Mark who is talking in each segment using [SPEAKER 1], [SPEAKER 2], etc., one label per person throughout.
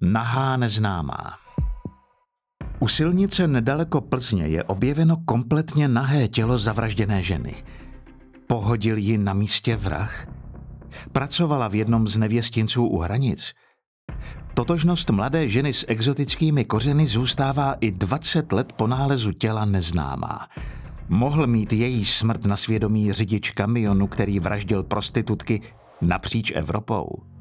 [SPEAKER 1] Nahá neznámá U silnice nedaleko Plzně je objeveno kompletně nahé tělo zavražděné ženy. Pohodil ji na místě vrah? Pracovala v jednom z nevěstinců u hranic. Totožnost mladé ženy s exotickými kořeny zůstává i 20 let po nálezu těla neznámá. Mohl mít její smrt na svědomí řidič kamionu, který vraždil prostitutky napříč Evropou.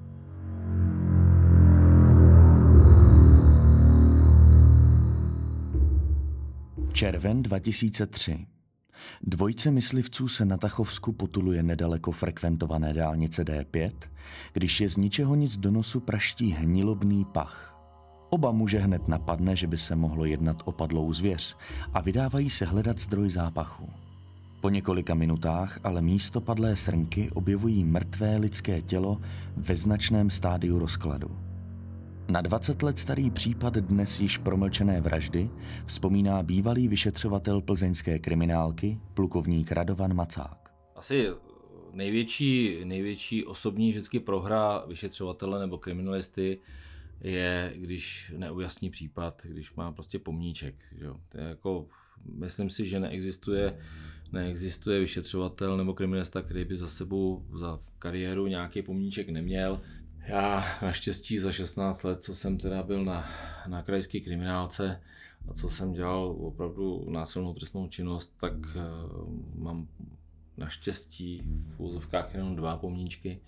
[SPEAKER 2] Červen 2003. Dvojce myslivců se na Tachovsku potuluje nedaleko frekventované dálnice D5, když je z ničeho nic do nosu praští hnilobný pach. Oba muže hned napadne, že by se mohlo jednat o padlou zvěř a vydávají se hledat zdroj zápachu. Po několika minutách ale místo padlé srnky objevují mrtvé lidské tělo ve značném stádiu rozkladu. Na 20 let starý případ dnes již promlčené vraždy vzpomíná bývalý vyšetřovatel plzeňské kriminálky, plukovník Radovan Macák.
[SPEAKER 3] Asi největší, největší osobní vždycky prohra vyšetřovatele nebo kriminalisty je, když neujasní případ, když má prostě pomníček. Že? To je jako, myslím si, že neexistuje, neexistuje vyšetřovatel nebo kriminalista, který by za sebou za kariéru nějaký pomníček neměl. Já naštěstí za 16 let, co jsem teda byl na, na krajské kriminálce a co jsem dělal opravdu násilnou trestnou činnost, tak uh, mám naštěstí v úzovkách jenom dva pomníčky.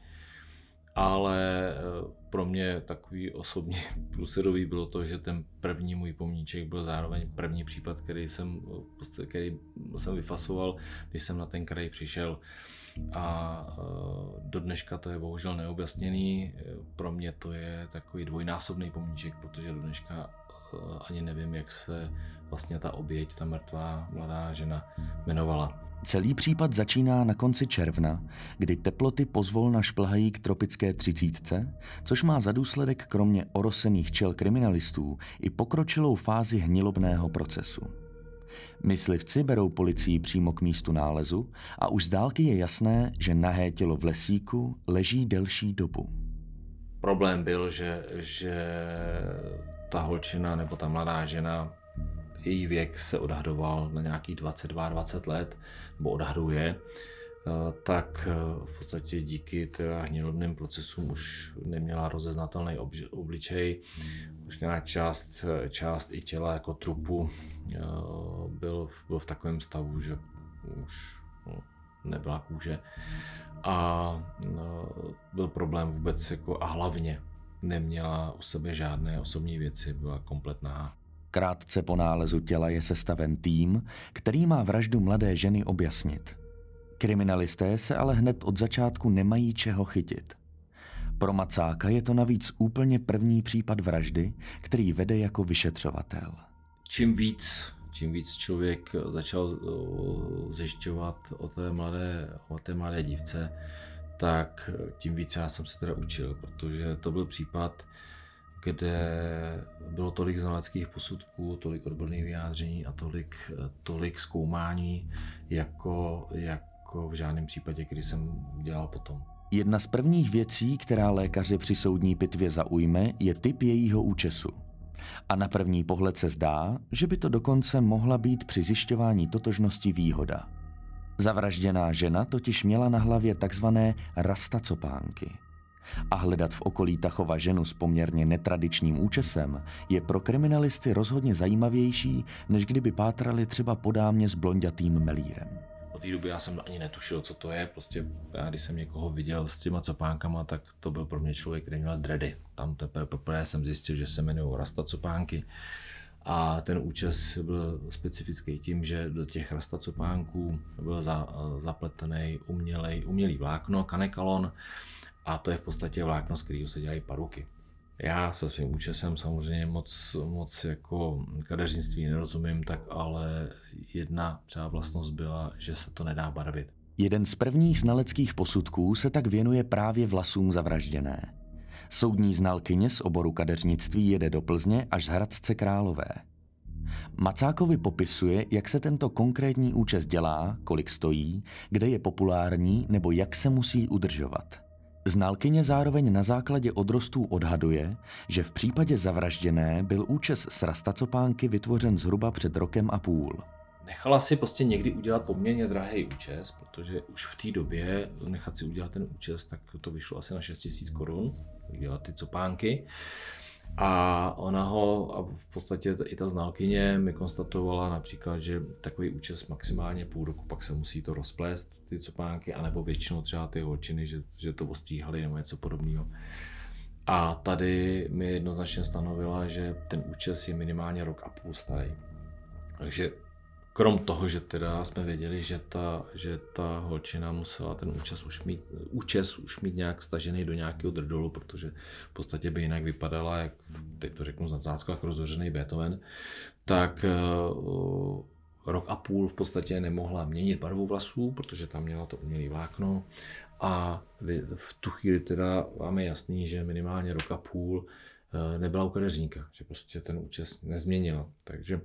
[SPEAKER 3] Ale uh, pro mě takový osobně plusidový bylo to, že ten první můj pomníček byl zároveň první případ, který jsem, prostě, který jsem vyfasoval, když jsem na ten kraj přišel. A e, do dneška to je bohužel neobjasněný. Pro mě to je takový dvojnásobný pomníček, protože do dneška ani nevím, jak se vlastně ta oběť, ta mrtvá mladá žena jmenovala.
[SPEAKER 2] Celý případ začíná na konci června, kdy teploty pozvolna šplhají k tropické třicítce, což má za důsledek kromě orosených čel kriminalistů i pokročilou fázi hnilobného procesu. Myslivci berou policii přímo k místu nálezu a už z dálky je jasné, že nahé tělo v lesíku leží delší dobu.
[SPEAKER 3] Problém byl, že, že ta holčina nebo ta mladá žena, její věk se odhadoval na nějakých 22-20 let, nebo odhaduje, Eh, tak eh, v podstatě díky teda hnilobným procesům už neměla rozeznatelný obličej. Už měla část, část i těla jako trupu eh, byl, byl v takovém stavu, že už no, nebyla kůže. A byl problém vůbec jako a hlavně neměla u sebe žádné osobní věci, byla kompletná.
[SPEAKER 2] Krátce po nálezu těla je sestaven tým, který má vraždu mladé ženy objasnit. Kriminalisté se ale hned od začátku nemají čeho chytit. Pro Macáka je to navíc úplně první případ vraždy, který vede jako vyšetřovatel.
[SPEAKER 3] Čím víc, čím víc člověk začal zjišťovat o té mladé, o té mladé dívce, tak tím víc já jsem se teda učil, protože to byl případ, kde bylo tolik znaleckých posudků, tolik odborných vyjádření a tolik, tolik zkoumání, jako, jak, jako v žádném případě, který jsem dělal potom.
[SPEAKER 2] Jedna z prvních věcí, která lékaře při soudní pitvě zaujme, je typ jejího účesu. A na první pohled se zdá, že by to dokonce mohla být při zjišťování totožnosti výhoda. Zavražděná žena totiž měla na hlavě takzvané rastacopánky. A hledat v okolí Tachova ženu s poměrně netradičním účesem je pro kriminalisty rozhodně zajímavější, než kdyby pátrali třeba po dámě s blondětým melírem.
[SPEAKER 3] Do té doby já jsem ani netušil, co to je. Prostě já, když jsem někoho viděl s těma copánkama, tak to byl pro mě člověk, který měl dready. Tam teprve poprvé jsem zjistil, že se jmenují Rasta copánky. A ten účes byl specifický tím, že do těch rastacopánků byl za, zapletený umělej, umělý vlákno, kanekalon, a to je v podstatě vlákno, z kterého se dělají paruky. Já se svým účesem samozřejmě moc, moc jako kadeřnictví nerozumím, tak ale jedna třeba vlastnost byla, že se to nedá barvit.
[SPEAKER 2] Jeden z prvních znaleckých posudků se tak věnuje právě vlasům zavražděné. Soudní znalkyně z oboru kadeřnictví jede do Plzně až z Hradce Králové. Macákovi popisuje, jak se tento konkrétní účes dělá, kolik stojí, kde je populární nebo jak se musí udržovat. Znalkyně zároveň na základě odrostů odhaduje, že v případě zavražděné byl účes z rastacopánky vytvořen zhruba před rokem a půl.
[SPEAKER 3] Nechala si prostě někdy udělat poměrně drahý účes, protože už v té době nechat si udělat ten účes, tak to vyšlo asi na 6 000 korun, dělat ty copánky. A ona ho, a v podstatě i ta znalkyně mi konstatovala například, že takový účes maximálně půl roku, pak se musí to rozplést, ty copánky, anebo většinou třeba ty holčiny, že, že to ostříhali nebo něco podobného. A tady mi jednoznačně stanovila, že ten účes je minimálně rok a půl starý. Takže Krom toho, že teda jsme věděli, že ta, že ta holčina musela ten účes už mít, účes už mít nějak stažený do nějakého drdolu, protože v podstatě by jinak vypadala, jak teď to řeknu z nadsázka, jako rozhořený Beethoven, tak uh, rok a půl v podstatě nemohla měnit barvu vlasů, protože tam měla to umělé vlákno a v tu chvíli teda máme jasný, že minimálně rok a půl uh, nebyla u kadeřníka, že prostě ten účes nezměnila. Takže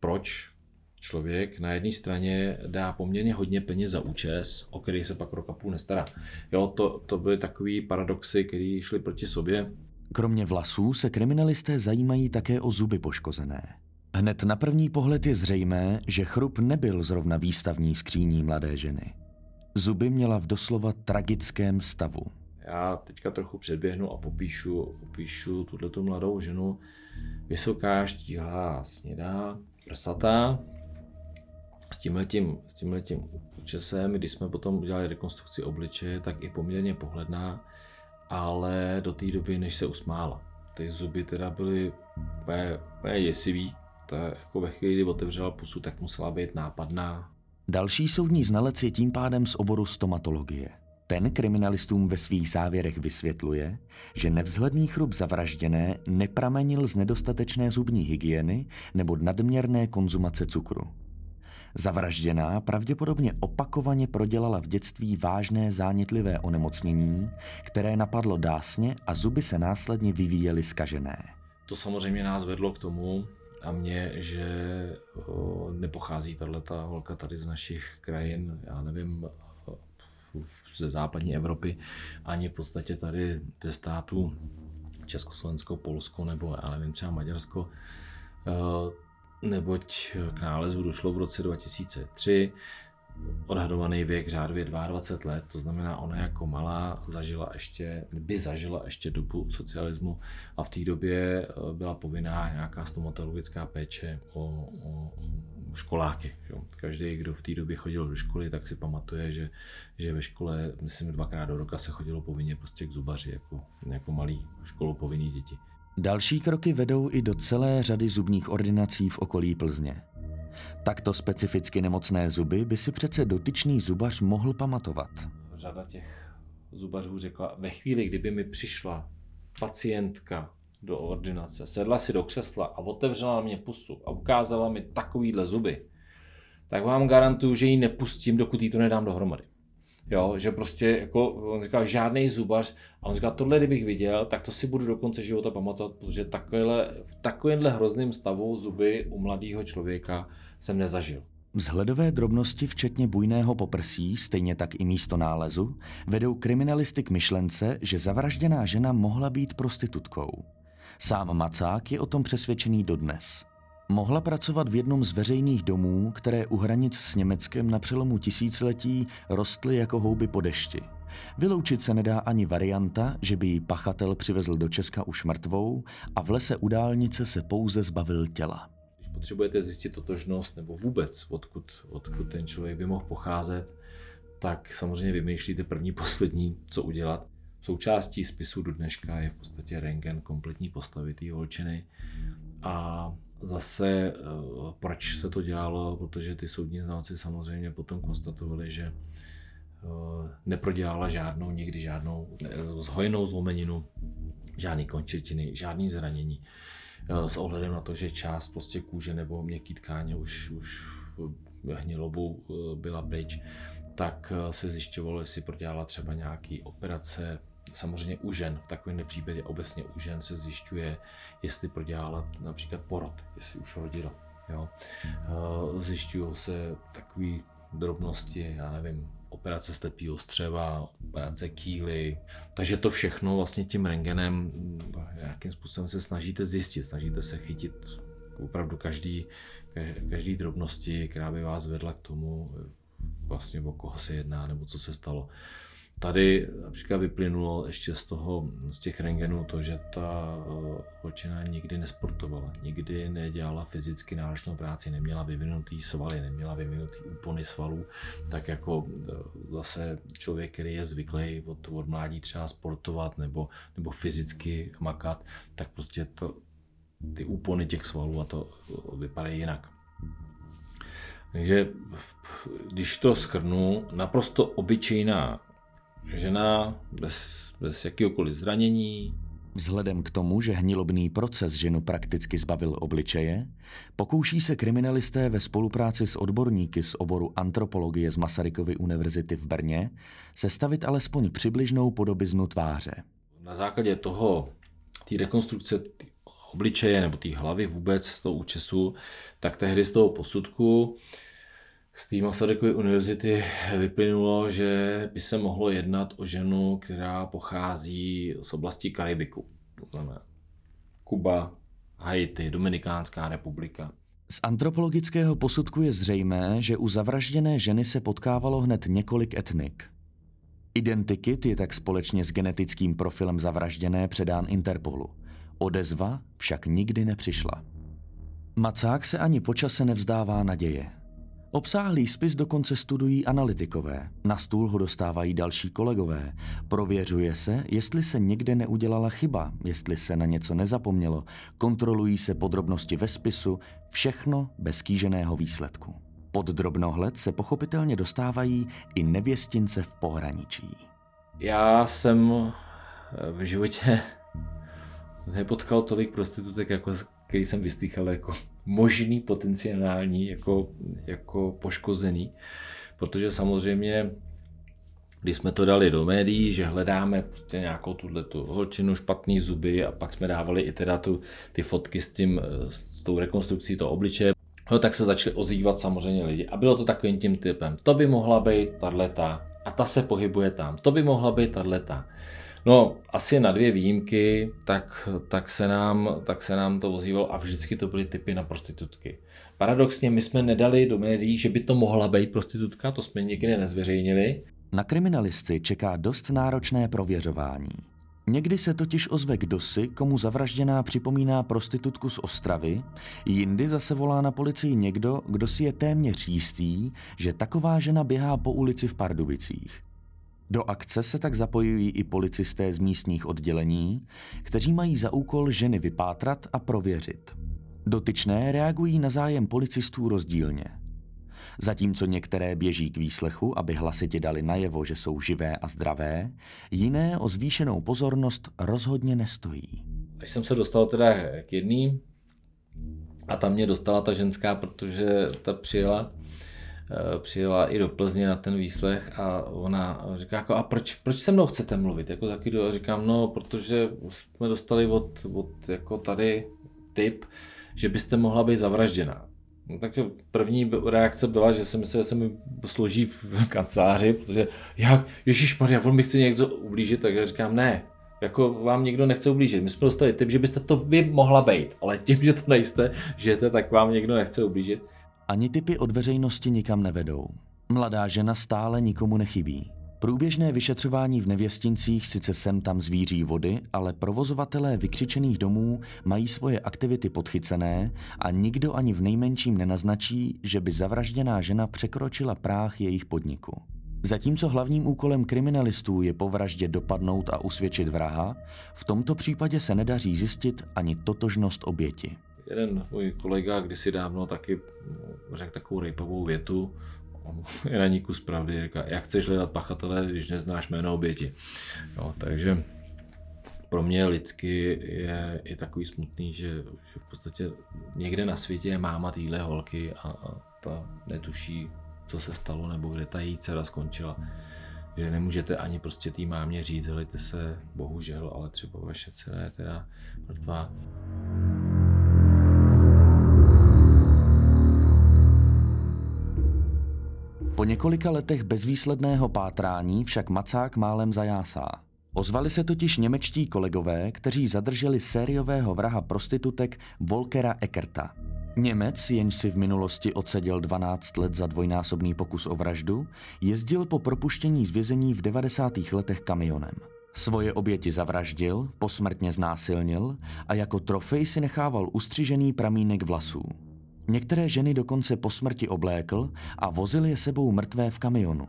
[SPEAKER 3] proč člověk na jedné straně dá poměrně hodně peněz za účes, o který se pak rok a půl nestará. Jo, to, to byly takové paradoxy, které šly proti sobě.
[SPEAKER 2] Kromě vlasů se kriminalisté zajímají také o zuby poškozené. Hned na první pohled je zřejmé, že chrup nebyl zrovna výstavní skříní mladé ženy. Zuby měla v doslova tragickém stavu.
[SPEAKER 3] Já teďka trochu předběhnu a popíšu, popíšu tuto mladou ženu. Vysoká, štíhlá, snědá, prsatá, s tímhletím, s tímhletím účesem, když jsme potom udělali rekonstrukci obličeje, tak i poměrně pohledná, ale do té doby, než se usmála. Ty zuby teda byly úplně, úplně děsivý, ta jako ve chvíli, kdy otevřela pusu, tak musela být nápadná.
[SPEAKER 2] Další soudní znalec je tím pádem z oboru stomatologie. Ten kriminalistům ve svých závěrech vysvětluje, že nevzhledný chrup zavražděné nepramenil z nedostatečné zubní hygieny nebo nadměrné konzumace cukru. Zavražděná pravděpodobně opakovaně prodělala v dětství vážné zánětlivé onemocnění, které napadlo dásně a zuby se následně vyvíjely skažené.
[SPEAKER 3] To samozřejmě nás vedlo k tomu, a mě, že nepochází tato holka tady z našich krajin, já nevím, ze západní Evropy, ani v podstatě tady ze států Československo, Polsko nebo já nevím, třeba Maďarsko neboť k nálezu došlo v roce 2003. Odhadovaný věk řádově 22 let, to znamená, ona jako malá zažila ještě, by zažila ještě dobu socialismu a v té době eh, byla povinná nějaká stomatologická péče o, o, školáky. Jo. Každý, kdo v té době chodil do školy, tak si pamatuje, že, že ve škole, myslím, dvakrát do roka se chodilo povinně prostě k zubaři, jako, jako malý školopovinný děti.
[SPEAKER 2] Další kroky vedou i do celé řady zubních ordinací v okolí Plzně. Takto specificky nemocné zuby by si přece dotyčný zubař mohl pamatovat.
[SPEAKER 3] Řada těch zubařů řekla, ve chvíli, kdyby mi přišla pacientka do ordinace, sedla si do křesla a otevřela na mě pusu a ukázala mi takovýhle zuby, tak vám garantuju, že ji nepustím, dokud jí to nedám dohromady. Jo, že prostě jako, on říkal, žádný zubař. A on říkal, tohle kdybych viděl, tak to si budu do konce života pamatovat, protože takovéhle, v takovémhle hrozném stavu zuby u mladého člověka jsem nezažil.
[SPEAKER 2] Vzhledové drobnosti, včetně bujného poprsí, stejně tak i místo nálezu, vedou kriminalisty k myšlence, že zavražděná žena mohla být prostitutkou. Sám Macák je o tom přesvědčený dodnes. Mohla pracovat v jednom z veřejných domů, které u hranic s Německem na přelomu tisíciletí rostly jako houby po dešti. Vyloučit se nedá ani varianta, že by ji pachatel přivezl do Česka už mrtvou a v lese u dálnice se pouze zbavil těla.
[SPEAKER 3] Když potřebujete zjistit totožnost nebo vůbec, odkud, odkud ten člověk by mohl pocházet, tak samozřejmě vymýšlíte první, poslední, co udělat. Součástí spisu do dneška je v podstatě rengen kompletní postavy té holčiny a zase, eh, proč se to dělalo, protože ty soudní znalci samozřejmě potom konstatovali, že eh, neprodělala žádnou, nikdy žádnou zhojnou zlomeninu, žádný končetiny, žádný zranění. S ohledem na to, že část prostě kůže nebo měkký tkáně už, už hnilobou byla pryč, tak se zjišťovalo, jestli prodělala třeba nějaký operace, samozřejmě u žen, v takovém případě obecně u žen se zjišťuje, jestli prodělala například porod, jestli už rodila. Jo. Zjišťují se takové drobnosti, já nevím, operace slepého střeva, operace kýly. Takže to všechno vlastně tím rengenem nějakým způsobem se snažíte zjistit, snažíte se chytit opravdu každý, každý drobnosti, která by vás vedla k tomu, vlastně o koho se jedná nebo co se stalo. Tady například vyplynulo ještě z toho, z těch rengenů to, že ta eh, holčina nikdy nesportovala, nikdy nedělala fyzicky náročnou práci, neměla vyvinutý svaly, neměla vyvinutý úpony svalů, tak jako eh, zase člověk, který je zvyklý od, od mládí třeba sportovat nebo, nebo fyzicky makat, tak prostě to, ty úpony těch svalů a to eh, vypadají jinak. Takže když to schrnu, naprosto obyčejná žena bez, bez jakýkoliv zranění.
[SPEAKER 2] Vzhledem k tomu, že hnilobný proces ženu prakticky zbavil obličeje, pokouší se kriminalisté ve spolupráci s odborníky z oboru antropologie z Masarykovy univerzity v Brně sestavit alespoň přibližnou podobiznu tváře.
[SPEAKER 3] Na základě toho, té rekonstrukce obličeje nebo té hlavy vůbec z toho účesu, tak tehdy z toho posudku z té Masarykovy univerzity vyplynulo, že by se mohlo jednat o ženu, která pochází z oblasti Karibiku. To znamená Kuba, Haiti, Dominikánská republika.
[SPEAKER 2] Z antropologického posudku je zřejmé, že u zavražděné ženy se potkávalo hned několik etnik. Identikit je tak společně s genetickým profilem zavražděné předán Interpolu. Odezva však nikdy nepřišla. Macák se ani počase nevzdává naděje. Obsáhlý spis dokonce studují analytikové, na stůl ho dostávají další kolegové. Prověřuje se, jestli se někde neudělala chyba, jestli se na něco nezapomnělo, kontrolují se podrobnosti ve spisu, všechno bez kýženého výsledku. Pod drobnohled se pochopitelně dostávají i nevěstince v pohraničí.
[SPEAKER 3] Já jsem v životě nepotkal tolik prostitutek, jako který jsem vystýchal jako možný potenciální jako, jako poškozený. Protože samozřejmě, když jsme to dali do médií, že hledáme prostě nějakou tuhle tu holčinu, špatný zuby a pak jsme dávali i teda tu, ty fotky s, tím, s tou rekonstrukcí toho obličeje, no, tak se začali ozývat samozřejmě lidi. A bylo to takovým tím typem, to by mohla být tato a ta se pohybuje tam, to by mohla být tato. No, asi na dvě výjimky, tak, tak, se nám, tak se nám to ozývalo a vždycky to byly typy na prostitutky. Paradoxně my jsme nedali do médií, že by to mohla být prostitutka, to jsme nikdy nezveřejnili.
[SPEAKER 2] Na kriminalisty čeká dost náročné prověřování. Někdy se totiž ozve kdosi, komu zavražděná připomíná prostitutku z Ostravy, jindy zase volá na policii někdo, kdo si je téměř jistý, že taková žena běhá po ulici v Pardubicích. Do akce se tak zapojují i policisté z místních oddělení, kteří mají za úkol ženy vypátrat a prověřit. Dotyčné reagují na zájem policistů rozdílně. Zatímco některé běží k výslechu, aby hlasitě dali najevo, že jsou živé a zdravé, jiné o zvýšenou pozornost rozhodně nestojí.
[SPEAKER 3] Až jsem se dostal teda k jedný, a tam mě dostala ta ženská, protože ta přijela přijela i do Plzně na ten výslech a ona říká, jako, a proč, proč se mnou chcete mluvit? Jako taky říkám, no, protože jsme dostali od, od jako tady tip, že byste mohla být zavražděná. No, takže první reakce byla, že jsem myslel, že se mi složí v kanceláři, protože jak, Ježíš Maria, on mi chce něco ublížit, tak já říkám, ne, jako vám někdo nechce ublížit. My jsme dostali tip, že byste to vy mohla být, ale tím, že to nejste, žijete, tak vám někdo nechce ublížit.
[SPEAKER 2] Ani typy od veřejnosti nikam nevedou. Mladá žena stále nikomu nechybí. Průběžné vyšetřování v nevěstincích sice sem tam zvíří vody, ale provozovatelé vykřičených domů mají svoje aktivity podchycené a nikdo ani v nejmenším nenaznačí, že by zavražděná žena překročila práh jejich podniku. Zatímco hlavním úkolem kriminalistů je po vraždě dopadnout a usvědčit vraha, v tomto případě se nedaří zjistit ani totožnost oběti.
[SPEAKER 3] Jeden můj kolega kdysi dávno taky řekl takovou rejpovou větu, je na ní kus pravdy, říká, jak chceš hledat pachatele, když neznáš jméno oběti. Jo, takže pro mě lidsky je, je takový smutný, že, že v podstatě někde na světě je máma týhle holky a, a ta netuší, co se stalo nebo kde ta její dcera skončila. Že nemůžete ani prostě tý mámě říct, helejte se, bohužel, ale třeba vaše dcera je teda mrtvá.
[SPEAKER 2] Po několika letech bezvýsledného pátrání však Macák málem zajásá. Ozvali se totiž němečtí kolegové, kteří zadrželi sériového vraha prostitutek Volkera Eckerta. Němec, jenž si v minulosti odseděl 12 let za dvojnásobný pokus o vraždu, jezdil po propuštění z vězení v 90. letech kamionem. Svoje oběti zavraždil, posmrtně znásilnil a jako trofej si nechával ustřižený pramínek vlasů. Některé ženy dokonce po smrti oblékl a vozil je sebou mrtvé v kamionu.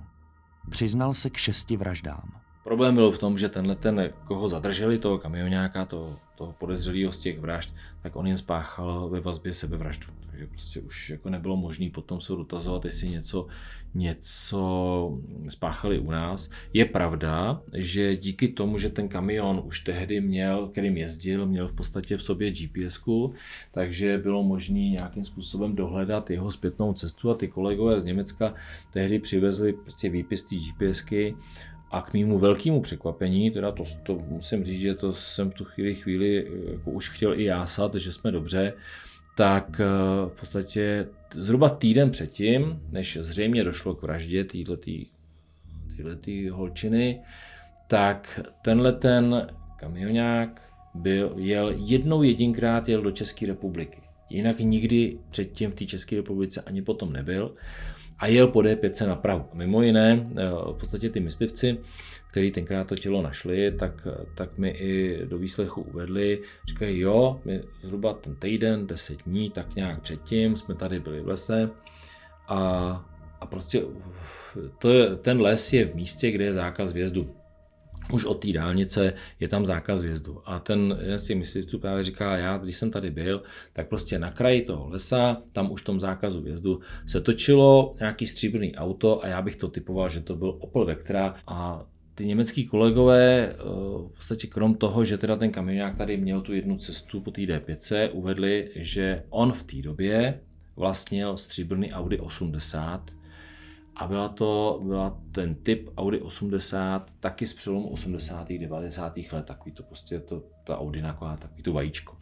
[SPEAKER 2] Přiznal se k šesti vraždám.
[SPEAKER 3] Problém byl v tom, že tenhle ten, koho zadrželi, toho kamionáka, toho, toho podezřelého z těch vražd, tak on jen spáchal ve vazbě sebevraždu. Takže prostě už jako nebylo možné potom se dotazovat, jestli něco, něco spáchali u nás. Je pravda, že díky tomu, že ten kamion už tehdy měl, kterým jezdil, měl v podstatě v sobě gps takže bylo možné nějakým způsobem dohledat jeho zpětnou cestu a ty kolegové z Německa tehdy přivezli prostě výpis té GPSky a k mému velkému překvapení, teda to, to musím říct, že to jsem tu chvíli, chvíli jako už chtěl i jásat, že jsme dobře, tak eh, v podstatě zhruba týden předtím, než zřejmě došlo k vraždě této holčiny, tak tenhle ten kamionák byl, jel jednou jedinkrát jel do České republiky. Jinak nikdy předtím v té České republice ani potom nebyl a jel po D5 na Prahu. Mimo jiné, eh, v podstatě ty myslivci, který tenkrát to tělo našli, tak, tak mi i do výslechu uvedli, říkají, jo, my zhruba ten týden, 10 dní, tak nějak předtím jsme tady byli v lese a, a prostě to ten les je v místě, kde je zákaz vjezdu už od té dálnice je tam zákaz vjezdu. A ten jeden z těch myslivců právě říká, já když jsem tady byl, tak prostě na kraji toho lesa, tam už v tom zákazu vjezdu, se točilo nějaký stříbrný auto a já bych to typoval, že to byl Opel Vectra a ty německý kolegové, eh, v podstatě krom toho, že teda ten kamionák tady měl tu jednu cestu po té D5, uvedli, že on v té době vlastnil stříbrný Audi 80, a byla to byla ten typ Audi 80 taky z přelomu 80. 90. let, takový to prostě to, ta Audi naková, takový to vajíčko.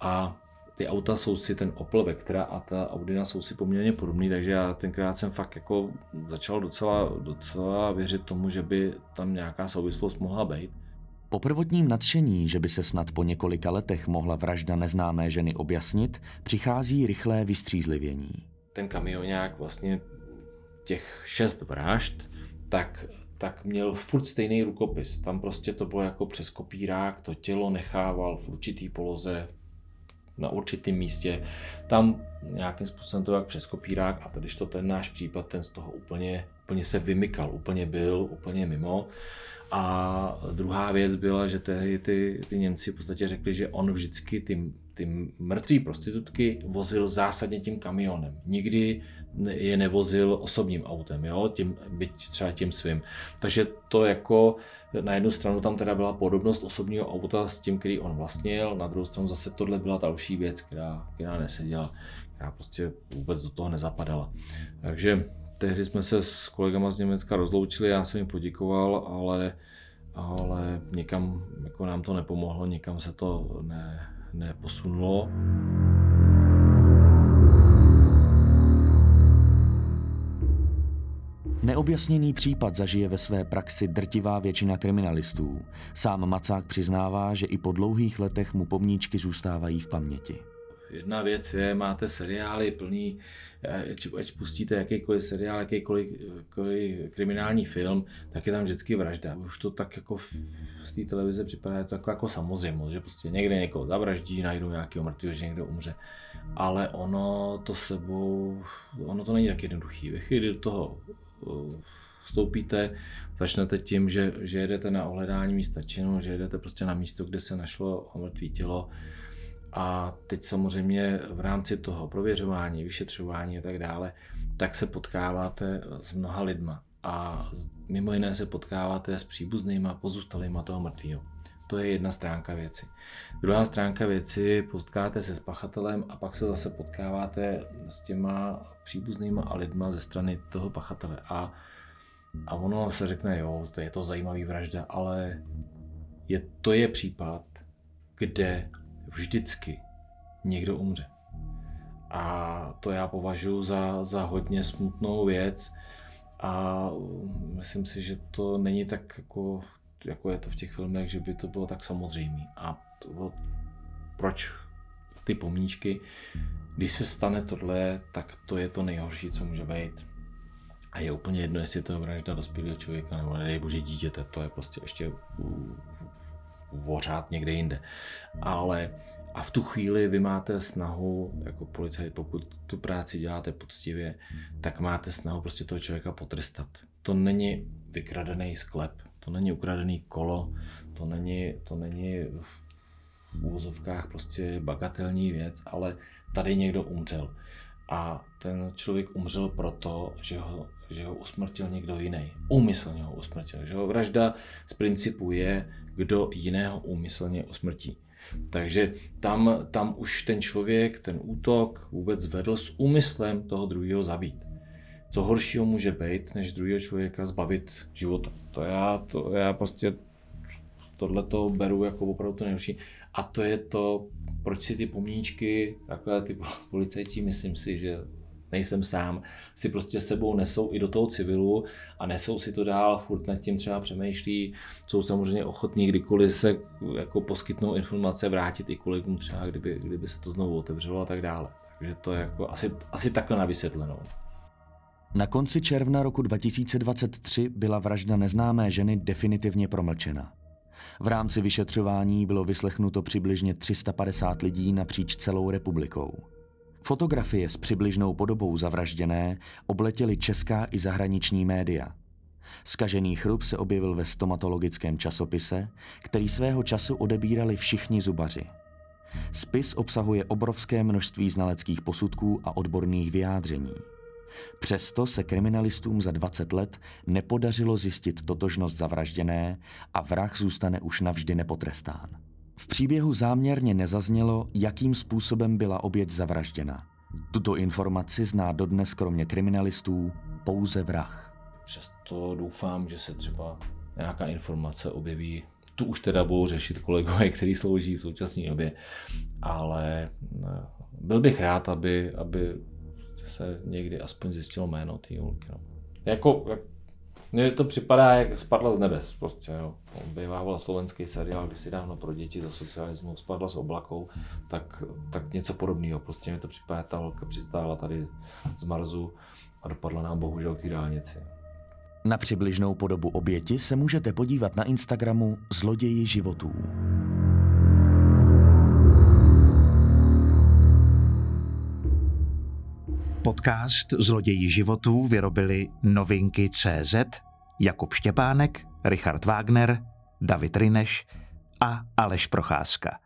[SPEAKER 3] A ty auta jsou si, ten Opel Vectra a ta Audina jsou si poměrně podobný, takže já tenkrát jsem fakt jako začal docela, docela věřit tomu, že by tam nějaká souvislost mohla být.
[SPEAKER 2] Po prvotním nadšení, že by se snad po několika letech mohla vražda neznámé ženy objasnit, přichází rychlé vystřízlivění.
[SPEAKER 3] Ten kamionák vlastně těch šest vražd, tak, tak měl furt stejný rukopis. Tam prostě to bylo jako přes kopírák, to tělo nechával v určitý poloze na určitém místě. Tam nějakým způsobem to jak přes kopírák a když to ten náš případ, ten z toho úplně, úplně se vymykal, úplně byl, úplně mimo. A druhá věc byla, že tehdy ty, ty Němci v podstatě řekli, že on vždycky ty, ty mrtvé prostitutky vozil zásadně tím kamionem. Nikdy je nevozil osobním autem, jo? Tím, byť třeba tím svým. Takže to jako na jednu stranu tam teda byla podobnost osobního auta s tím, který on vlastnil, na druhou stranu zase tohle byla další věc, která, která neseděla, která prostě vůbec do toho nezapadala. Takže tehdy jsme se s kolegama z Německa rozloučili, já jsem jim poděkoval, ale, ale někam jako nám to nepomohlo, nikam se to ne, neposunulo.
[SPEAKER 2] Neobjasněný případ zažije ve své praxi drtivá většina kriminalistů. Sám Macák přiznává, že i po dlouhých letech mu pomníčky zůstávají v paměti.
[SPEAKER 3] Jedna věc je, máte seriály plný, ať pustíte jakýkoliv seriál, jakýkoliv, jakýkoliv kriminální film, tak je tam vždycky vražda. Už to tak jako z té televize připadá to jako, jako samozřejmost, že prostě někde někoho zavraždí, najdou nějakého mrtvého, že někdo umře. Ale ono to sebou, ono to není tak jednoduchý. Ve chvíli do toho vstoupíte, začnete tím, že, že jedete na ohledání místa činu, že jedete prostě na místo, kde se našlo mrtvé tělo a teď samozřejmě v rámci toho prověřování, vyšetřování a tak dále, tak se potkáváte s mnoha lidma a mimo jiné se potkáváte s příbuznýma pozůstalýma toho mrtvého. To je jedna stránka věci. Druhá stránka věci, potkáte se s pachatelem a pak se zase potkáváte s těma příbuznýma a lidma ze strany toho pachatele. A, a ono se řekne, jo, to je to zajímavý vražda, ale je, to je případ, kde vždycky někdo umře. A to já považuji za, za hodně smutnou věc a myslím si, že to není tak jako, jako je to v těch filmech, že by to bylo tak samozřejmé. A to, proč ty pomníčky, když se stane tohle, tak to je to nejhorší, co může být. A je úplně jedno, jestli to je vražda dospělého člověka nebo nedej bože dítěte, to je prostě ještě vořát někde jinde. Ale a v tu chvíli vy máte snahu, jako policajt, pokud tu práci děláte poctivě, tak máte snahu prostě toho člověka potrestat. To není vykradený sklep, to není ukradený kolo, to není, to není v úvozovkách prostě bagatelní věc, ale tady někdo umřel. A ten člověk umřel proto, že ho, že ho usmrtil někdo jiný. Úmyslně ho usmrtil. Že ho vražda z principu je, kdo jiného úmyslně usmrtí. Takže tam, tam už ten člověk ten útok vůbec vedl s úmyslem toho druhého zabít. Co horšího může být, než druhého člověka zbavit života. To já, to já prostě tohle to beru jako opravdu to nejhorší. A to je to, proč si ty pomníčky, takhle ty policajti, myslím si, že nejsem sám, si prostě sebou nesou i do toho civilu a nesou si to dál, furt nad tím třeba přemýšlí, jsou samozřejmě ochotní kdykoliv se jako poskytnou informace, vrátit i kolegům třeba, kdyby, kdyby se to znovu otevřelo a tak dále. Takže to je jako asi, asi takhle na vysvětlenou.
[SPEAKER 2] Na konci června roku 2023 byla vražda neznámé ženy definitivně promlčena. V rámci vyšetřování bylo vyslechnuto přibližně 350 lidí napříč celou republikou. Fotografie s přibližnou podobou zavražděné obletěly česká i zahraniční média. Skažený chrup se objevil ve stomatologickém časopise, který svého času odebírali všichni zubaři. Spis obsahuje obrovské množství znaleckých posudků a odborných vyjádření. Přesto se kriminalistům za 20 let nepodařilo zjistit totožnost zavražděné a vrah zůstane už navždy nepotrestán. V příběhu záměrně nezaznělo, jakým způsobem byla oběť zavražděna. Tuto informaci zná dodnes kromě kriminalistů pouze vrah.
[SPEAKER 3] Přesto doufám, že se třeba nějaká informace objeví. Tu už teda budou řešit kolegové, kteří slouží v současné době, ale eh, byl bych rád, aby, aby se někdy aspoň zjistilo jméno té Julky. No. Jako, jak mně to připadá, jak spadla z nebes. Prostě, jo. Bývával slovenský seriál, když si dávno pro děti za socialismu spadla z oblakou, tak, tak něco podobného. Prostě mi to připadá, ta holka přistála tady z Marzu a dopadla nám bohužel k té dálnici.
[SPEAKER 2] Na přibližnou podobu oběti se můžete podívat na Instagramu Zloději životů.
[SPEAKER 1] Podcast Zloději životů vyrobili novinky CZ, Jakub Štěpánek, Richard Wagner, David Rineš a Aleš Procházka.